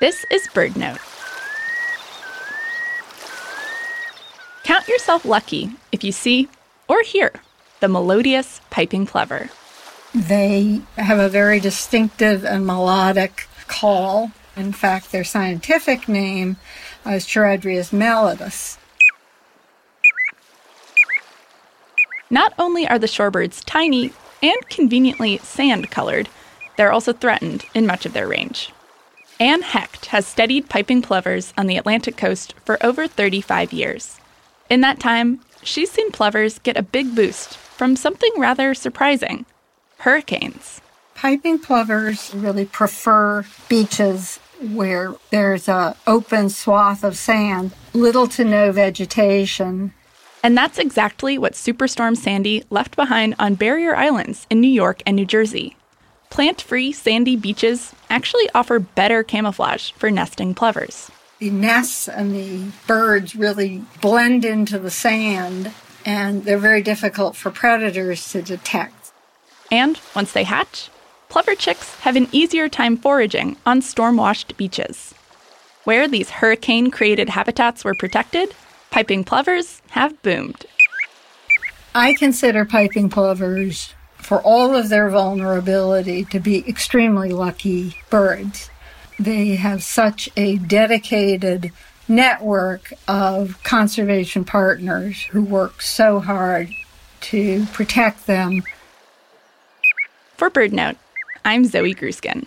This is BirdNote. Count yourself lucky if you see or hear the melodious piping plover. They have a very distinctive and melodic call. In fact, their scientific name is Charadrius melodus. Not only are the shorebirds tiny and conveniently sand colored, they're also threatened in much of their range. Anne Hecht has studied piping plovers on the Atlantic coast for over 35 years. In that time, she's seen plovers get a big boost from something rather surprising hurricanes. Piping plovers really prefer beaches where there's a open swath of sand, little to no vegetation. And that's exactly what Superstorm Sandy left behind on barrier islands in New York and New Jersey. Plant free sandy beaches actually offer better camouflage for nesting plovers. The nests and the birds really blend into the sand, and they're very difficult for predators to detect. And once they hatch, plover chicks have an easier time foraging on storm washed beaches. Where these hurricane created habitats were protected, piping plovers have boomed. I consider piping plovers, for all of their vulnerability, to be extremely lucky birds. They have such a dedicated network of conservation partners who work so hard to protect them. For BirdNote, I'm Zoe Gruskin.